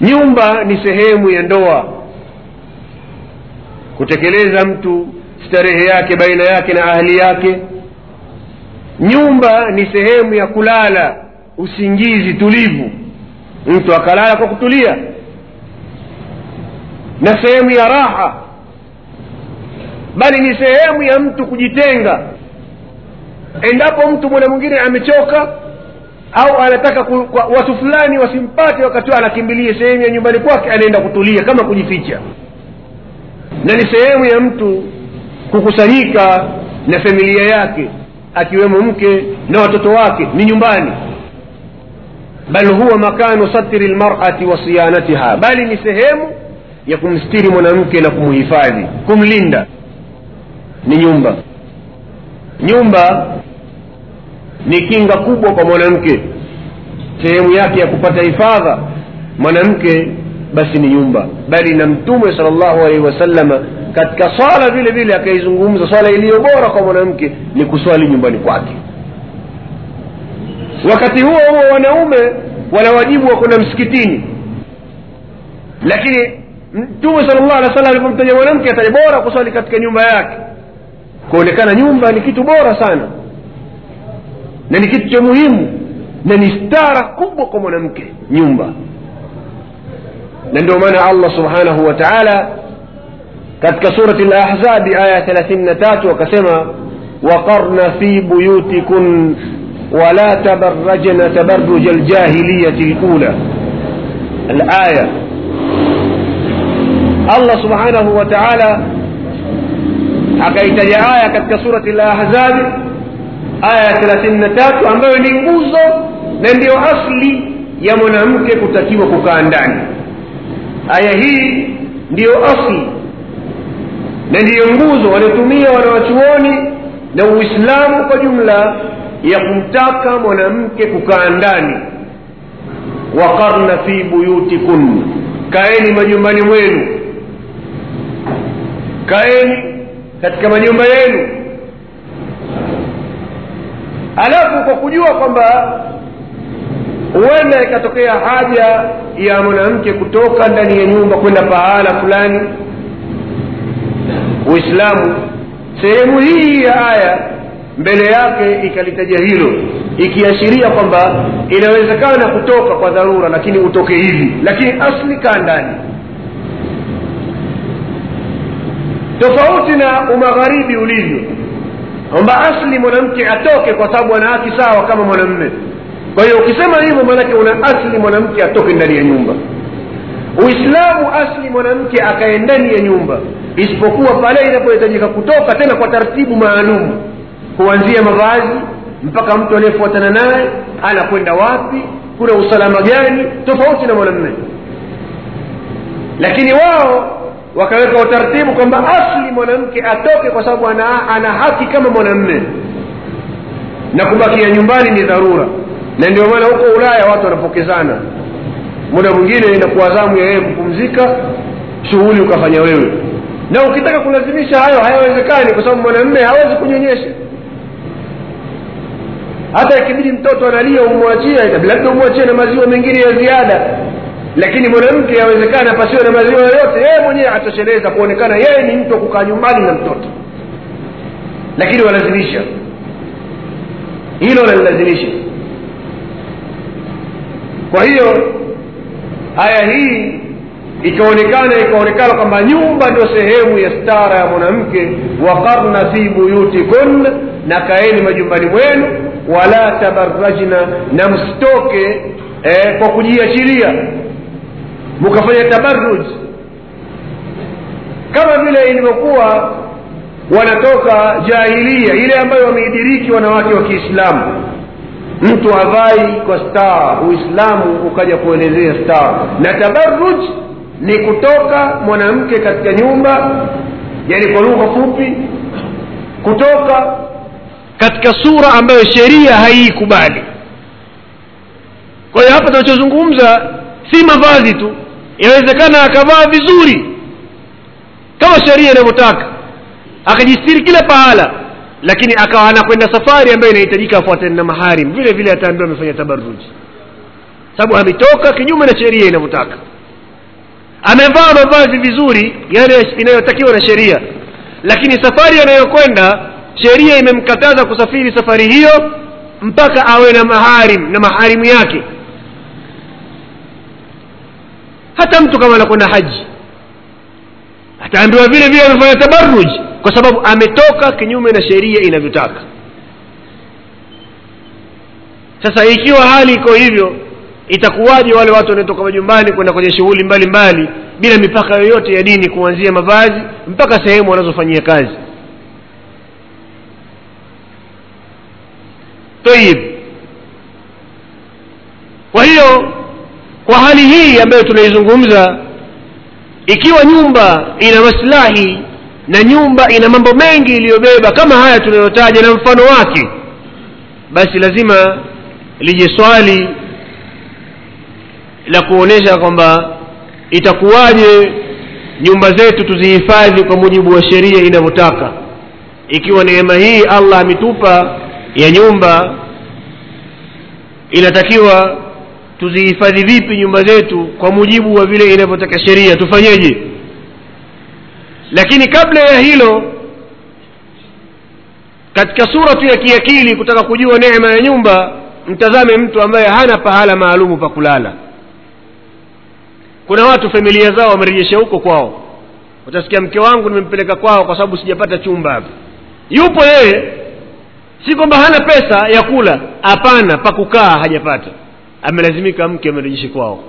nyumba ni sehemu ya ndoa. Kutekeleza mtu starehe yake baina yake na ahli yake. Nyumba ni sehemu ya kulala usingizi tulivu. Mtu akalala kwa kutulia. Na sehemu ya raha. Bali ni sehemu ya mtu kujitenga. Endapo mtu mwana mwingine amechoka au anataka ku, kwa, watu fulani wasimpate wakati anakimbilia sehemu ya nyumbani kwake anaenda kutulia kama kujificha. Na ni sehemu ya mtu kukusanyika na familia yake akiwemo mke na watoto wake ni nyumbani. Bal huwa makanu satiri lmarati wa siyanatiha bali ni sehemu ya kumstiri mwanamke na kumhifadhi kumlinda. Ni nyumba. Nyumba ni kinga kubwa kwa mwanamke. Sehemu yake ya kupata hifadha mwanamke basi ni nyumba. Bali na mtume sal llahu alaihi wasalama katika swala vile vile akaizungumza swala iliyo bora kwa mwanamke ni kuswali nyumbani kwake. Wakati huo huo wanaume wana wajibu wa kwenda msikitini. Lakini mtume sal llah alih salam alipomtaja mwanamke ataja bora kuswali katika nyumba yake. Kuonekana nyumba ni kitu bora sana na ni kitu cha muhimu na ni stara kubwa kwa mwanamke nyumba na ndio maana allah subhanahu wa taala katika surati lahzabi aya thelathini na tatu akasema waqarna fi buyutikun wala tabarajna tabaruja ljahiliyati lula alaya allah subhanahu wa taala akaitaja aya katika surati lahzabi aya ya thelathini na tatu ambayo ni nguzo na ndiyo asli ya mwanamke kutakiwa kukaa ndani. Aya hii ndiyo asli na ndiyo nguzo waliotumia wanawachuoni na uislamu kwa jumla ya kumtaka mwanamke kukaa ndani. Waqarna fi buyutikun kaeni majumbani mwenu. Kaeni katika majumba yenu alafu kwa kujua kwamba huenda ikatokea haja ya mwanamke kutoka ndani ya nyumba kwenda pahala fulani uislamu sehemu hii ya aya mbele yake ikalitaja hilo ikiashiria kwamba inawezekana kutoka kwa dharura lakini utoke hivi lakini asli kaa ndani. Tofauti na umagharibi ulivyo kwamba asli mwanamke atoke kwa sababu ana haki sawa kama mwanamme. Kwa hiyo ukisema hivyo maanake una asli mwanamke atoke ndani ya nyumba. Uislamu asli mwanamke akae ndani ya nyumba. Isipokuwa pale inapohitajika kutoka tena kwa taratibu maalum. Kuanzia mavazi mpaka mtu anayefuatana naye anakwenda wapi kuna usalama gani tofauti na mwanamme. Lakini wao wakaweka utaratibu kwamba asli mwanamke atoke kwa sababu ana, ana haki kama mwanamme. Na kubakia nyumbani ni dharura. Na ndio maana huko ulaya watu wanapokezana. Muda mwingine inakuwa zamu ya yeye kupumzika shughuli ukafanya wewe. Na ukitaka kulazimisha hayo hayawezekani kwa sababu mwanamme hawezi kunyonyesha. Hata ikibidi mtoto analia umwachia labda umwachie na maziwa mengine ya ziada lakini mwanamke awezekana pasiwe na maziwa yoyote. Yeye mwenyewe atosheleza kuonekana yeye ni mtu wa kukaa nyumbani na mtoto. Lakini walazimisha. Hilo lalilazimisha kwa hiyo aya hii ikaonekana ikaonekana kwamba nyumba ndio sehemu ya stara ya mwanamke. Waqarna fi buyutikun na kaeni majumbani mwenu. Wala tabarajna na msitoke eh, kwa kujiachilia mkafanya tabaruj kama vile ilivyokuwa wanatoka jahilia ile ambayo wameidiriki wanawake wa kiislamu. Mtu avai kwa star uislamu ukaja kuelezea star. Na tabaruj ni kutoka mwanamke katika nyumba yani kwa lugha fupi kutoka katika sura ambayo sheria haiikubali. Kwa hiyo hapa tunachozungumza si mavazi tu inawezekana akavaa vizuri kama sheria inavyotaka akajistiri kila pahala lakini akawa anakwenda safari ambayo inahitajika afuatane na maharim vile vile ataambiwa amefanya tabaruji sababu ametoka kinyume na sheria inavyotaka. Amevaa mavazi vizuri yale inayotakiwa na sheria. Lakini safari anayokwenda sheria imemkataza kusafiri safari hiyo mpaka awe na maharim na maharimu yake hata mtu kama anakwenda haji. Ataambiwa vile vile amefanya tabaruj kwa sababu ametoka kinyume na sheria inavyotaka. Sasa ikiwa hali iko hivyo itakuwaje wale watu wanaotoka majumbani kwenda kwenye shughuli mbalimbali bila mipaka yoyote ya dini kuanzia mavazi mpaka sehemu wanazofanyia kazi? Tayib kwa hiyo kwa hali hii ambayo tunaizungumza ikiwa nyumba ina maslahi na nyumba ina mambo mengi iliyobeba kama haya tunayotaja na mfano wake basi lazima lije swali la kuonyesha kwamba itakuwaje nyumba zetu tuzihifadhi kwa mujibu wa sheria inavyotaka. Ikiwa neema hii allah ametupa ya nyumba inatakiwa tuzihifadhi vipi nyumba zetu kwa mujibu wa vile inavyotaka sheria? Tufanyeje? Lakini kabla ya hilo katika sura tu ya kiakili kutaka kujua neema ya nyumba mtazame mtu ambaye hana pahala maalumu pa kulala. Kuna watu familia zao wamerejesha huko kwao. Utasikia mke wangu nimempeleka kwao kwa sababu sijapata chumba. Hapa yupo yeye si kwamba hana pesa ya kula. Hapana pa kukaa hajapata amelazimika mke amerejeshi kwao.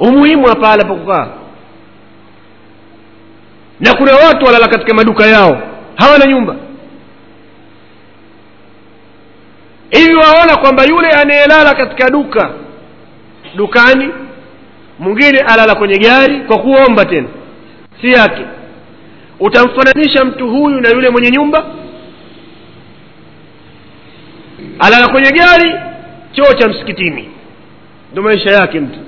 Umuhimu wa pahala na kuna watu walala katika maduka yao hawana nyumba. Hivi waona kwamba yule anayelala katika duka dukani mwingine alala kwenye gari kwa kuomba tena. Si yake. Utamfananisha mtu huyu na yule mwenye nyumba? Alala kwenye gari choo cha msikitini. Ndo maisha yake mtu.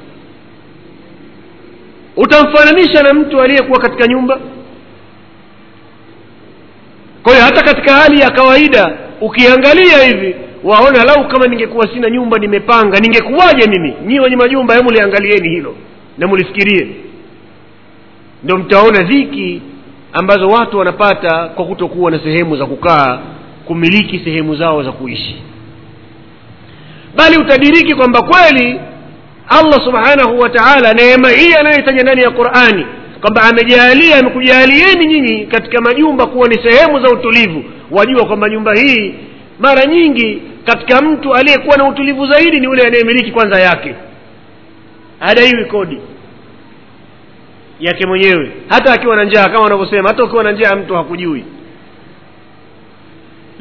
Utamfananisha na mtu aliyekuwa katika nyumba? Kwa hiyo hata katika hali ya kawaida ukiangalia hivi waona lau kama ningekuwa sina nyumba nimepanga ningekuwaje mimi? Nyii wenye majumba hemu liangalieni hilo na mulifikirie ndo mtaona dhiki ambazo watu wanapata kwa kutokuwa na sehemu za kukaa kumiliki sehemu zao za kuishi bali utadiriki kwamba kweli allah subhanahu wa taala neema hii anayoitaja ndani ya qurani kwamba amejaalia amekujaalieni nyinyi katika majumba kuwa ni sehemu za utulivu. Wajua kwamba nyumba hii mara nyingi katika mtu aliyekuwa na utulivu zaidi ni yule anayemiliki kwanza yake. Hadaiwi kodi yake mwenyewe. Hata akiwa na njaa kama wanavyosema hata ukiwa na njaa mtu hakujui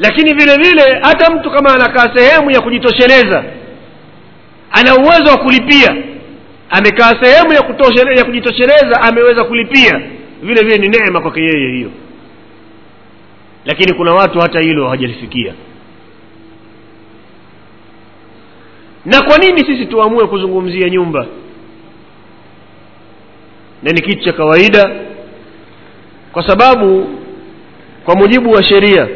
lakini vile vile hata mtu kama anakaa sehemu ya kujitosheleza ana uwezo wa kulipia. Amekaa sehemu ya, ya kujitosheleza ameweza kulipia. Vile vile ni neema kwake yeye hiyo. Lakini kuna watu hata hilo hawajalifikia. Na kwa nini sisi tuamue kuzungumzia nyumba? Na ni kitu cha kawaida kwa sababu kwa mujibu wa sheria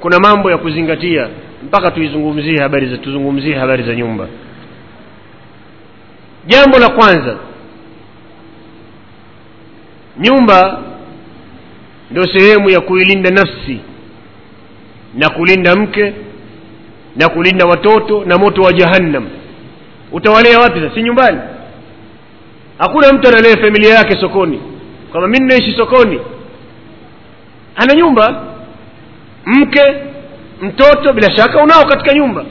kuna mambo ya kuzingatia mpaka tuizungumzie habari za tuzungumzie habari za nyumba. Jambo la kwanza nyumba ndio sehemu ya kuilinda nafsi na kulinda mke na kulinda watoto na moto wa jahannam. Utawalea wapi sasa? Si nyumbani? Hakuna mtu analea familia yake sokoni. Kwamba mi ninaishi sokoni. Ana nyumba mke mtoto bila shaka unao katika nyumba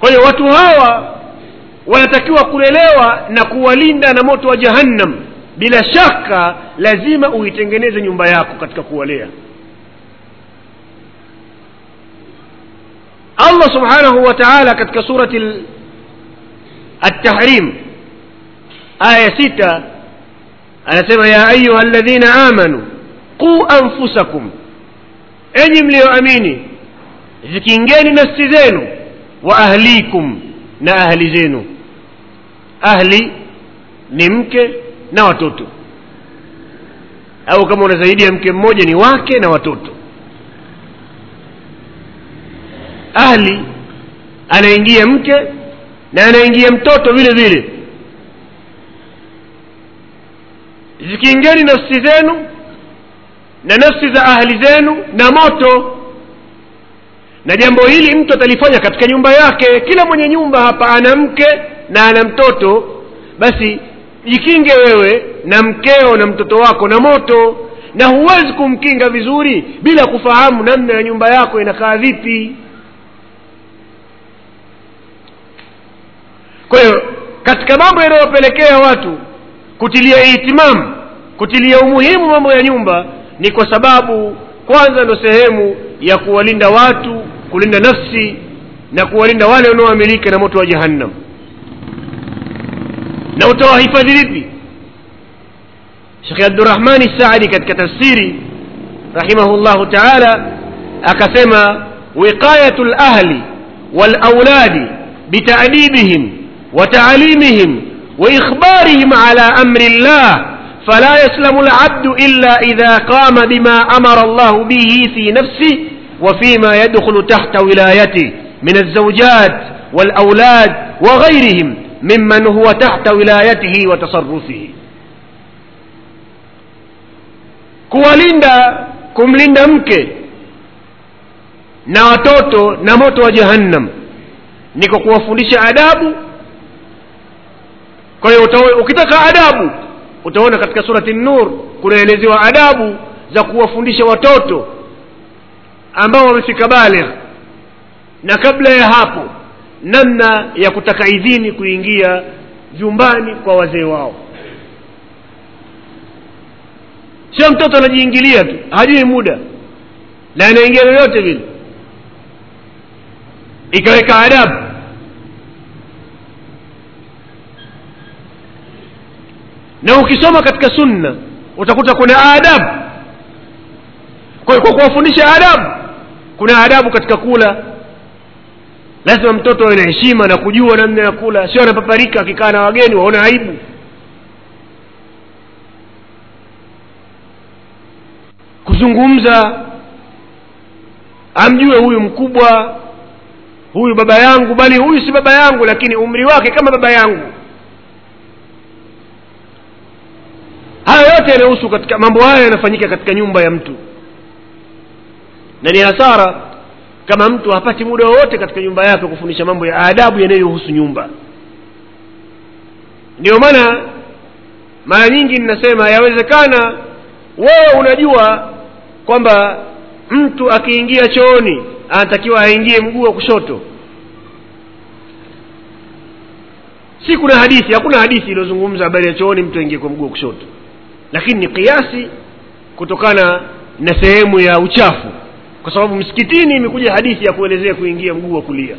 kwa hiyo watu hawa wanatakiwa kulelewa na kuwalinda na moto wa jahannam bila shaka lazima uitengeneze nyumba yako katika kuwalea allah subhanahu wa taala katika surati التحريم آية ستة anasema ya ayuha ladhina amanu quu anfusakum. Enyi mliyoamini zikingeni nafsi zenu wa ahlikum na ahli zenu. Ahli ni mke na watoto. Au kama una zaidi ya mke mmoja ni wake na watoto. Ahli anaingia mke na anaingia mtoto vile vile. Zikiingeni nafsi zenu na nafsi za ahli zenu na moto. Na jambo hili mtu atalifanya katika nyumba yake. Kila mwenye nyumba hapa ana mke na ana mtoto. Basi jikinge wewe na mkeo na mtoto wako na moto. Na huwezi kumkinga vizuri bila kufahamu namna ya nyumba yako inakaa vipi. Kwa hiyo katika mambo yanayopelekea watu kutilia ihtimamu kutilia umuhimu mambo ya nyumba ni kwa sababu kwanza ndo sehemu ya kuwalinda watu kulinda nafsi na kuwalinda wale wanaoamilika na moto wa jahannam na utawahifadhi vipi shekhe abdurahmani saadi katika tafsiri rahimahullahu taala akasema wiqayatu lahli walauladi bitadibihim وتعليمهم وإخبارهم على أمر الله فلا يسلم العبد إلا إذا قام بما أمر الله به في نفسه وفيما يدخل تحت ولايته من الزوجات والأولاد وغيرهم ممن هو تحت ولايته وتصرفه. kuwalinda kumlinda mke na watoto na moto wa jahannam ni kwa kuwafundisha adabu kwa hiyo utaona katika surati nur kunaelezewa adabu za kuwafundisha watoto ambao wamefika baligh. Na kabla ya hapo namna ya kutaka idhini kuingia vyumbani kwa wazee wao. Sio mtoto anajiingilia tu hajui muda. Na anaingia yoyote vile. Ikaweka adabu na ukisoma katika sunna utakuta kuna adabu. Kwa kwa kuwafundisha adabu kuna adabu katika kula. Lazima mtoto awe na heshima na kujua namna ya kula. Sio anapaparika akikaa na wageni waona aibu. Kuzungumza amjue huyu mkubwa huyu baba yangu bali huyu si baba yangu lakini umri wake kama baba yangu haya yote yanahusu katika mambo haya yanafanyika katika nyumba ya mtu. Na ni hasara kama mtu hapati muda wowote katika nyumba yake kufundisha mambo ya adabu yanayohusu nyumba. Ndiyo maana mara nyingi ninasema yawezekana wewe unajua kwamba mtu akiingia chooni anatakiwa aingie mguu wa kushoto. Si kuna hadithi hakuna hadithi iliyozungumza habari ya chooni mtu aingie kwa mguu wa kushoto lakini ni kiasi kutokana na sehemu ya uchafu. Kwa sababu msikitini imekuja hadithi ya kuelezea kuingia mguu wa kulia.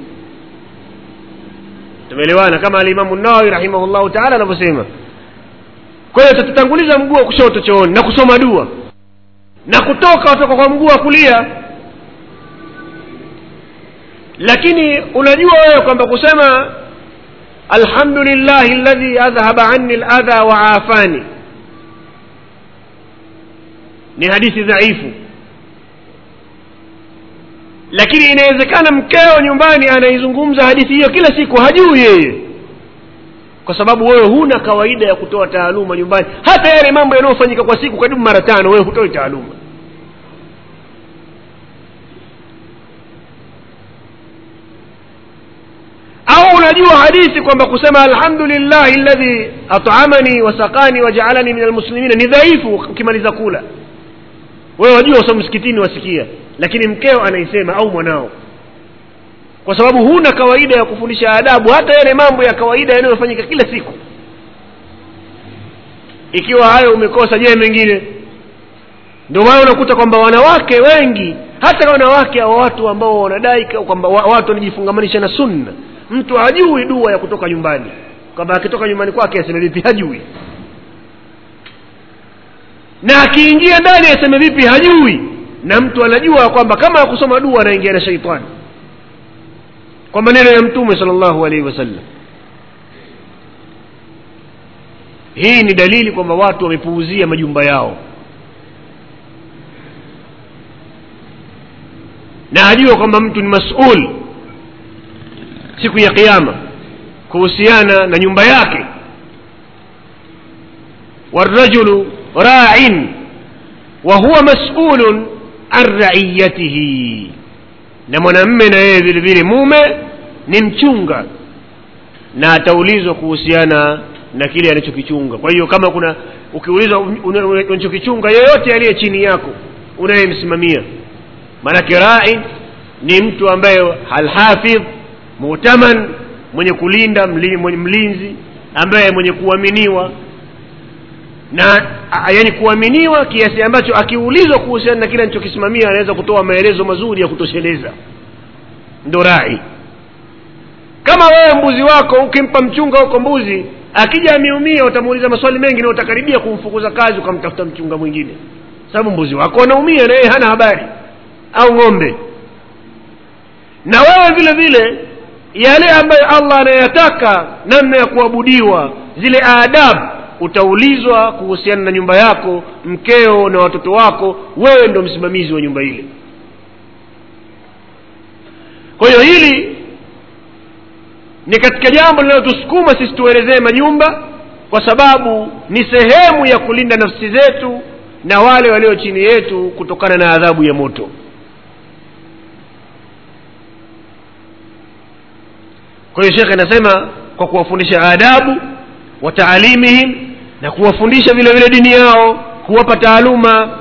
Tumeelewana? Kama alimamu nawawi rahimahullahu taala anavyosema. Kwa hiyo tutatanguliza mguu wa kushoto chooni na kusoma dua. Na kutoka watoka kwa mguu wa kulia. Lakini unajua wewe kwamba kusema alhamdulillahi ladhi adhhaba anni ladha wa afani ni hadithi dhaifu. Lakini inawezekana mkeo nyumbani anaizungumza hadithi hiyo kila siku hajui yeye. Kwa sababu wewe huna kawaida ya kutoa taaluma nyumbani. Hata yale mambo yanayofanyika kwa siku karibu mara tano wewe hutoi taaluma. Au unajua hadithi kwamba kusema alhamdulillahi ladhi atamani wasakani wajaalani min almuslimina ni dhaifu ukimaliza kula wewe wajua usa msikitini wasikia lakini mkeo anaisema au mwanao. Kwa sababu huna kawaida ya kufundisha adabu hata yale mambo ya kawaida yanayofanyika kila siku. Ikiwa hayo umekosa je mengine? Ndio maana unakuta kwamba wanawake wengi hata wanawake wa watu ambao wanadai kwamba watu wanajifungamanisha na sunna mtu hajui dua ya kutoka nyumbani. Kwamba akitoka nyumbani kwake aseme vipi? Hajui na akiingia ndani aseme vipi hajui. Na mtu anajua kwamba kama akusoma dua anaingia na sheitani kwa maneno ya mtume sala llahu alaihi wasallam. Hii ni dalili kwamba watu wamepuuzia majumba yao. Na ajua kwamba mtu ni masul siku ya qiama kuhusiana na nyumba yake. Warajulu راع وهو مسؤول عن رعيته na mwanamme na yeye vile vile mume ni mchunga na ataulizwa kuhusiana na kile anachokichunga kwa hiyo kama kuna ukiulizwa una- una- unachokichunga yeyote aliye chini yako unayemsimamia maanake rai ni mtu ambaye alhafidh mutaman mwenye kulinda mli, mwenye mlinzi ambaye mwenye kuaminiwa na yaani kuaminiwa kiasi ambacho akiulizwa kuhusiana na kile anachokisimamia anaweza kutoa maelezo mazuri ya kutosheleza. Ndo rai. Kama wewe mbuzi wako ukimpa mchunga huko mbuzi akija ameumia utamuuliza maswali mengi na utakaribia kumfukuza kazi ukamtafuta mchunga mwingine. Sababu mbuzi wako anaumia na yeye hana habari. Au ng'ombe. Na wewe vile vile yale ambayo allah anayataka namna ya kuabudiwa zile adabu utaulizwa kuhusiana na nyumba yako mkeo na watoto wako wewe ndo msimamizi wa nyumba ile. Kwa hiyo hili ni katika jambo linalotusukuma sisi tuelezee manyumba kwa sababu ni sehemu ya kulinda nafsi zetu na wale walio chini yetu kutokana na adhabu ya moto. Kwa hiyo shekhe anasema kwa kuwafundisha adabu wa taalimihim na kuwafundisha vile vile dini yao kuwapa taaluma